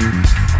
Mm-hmm.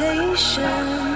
invitation.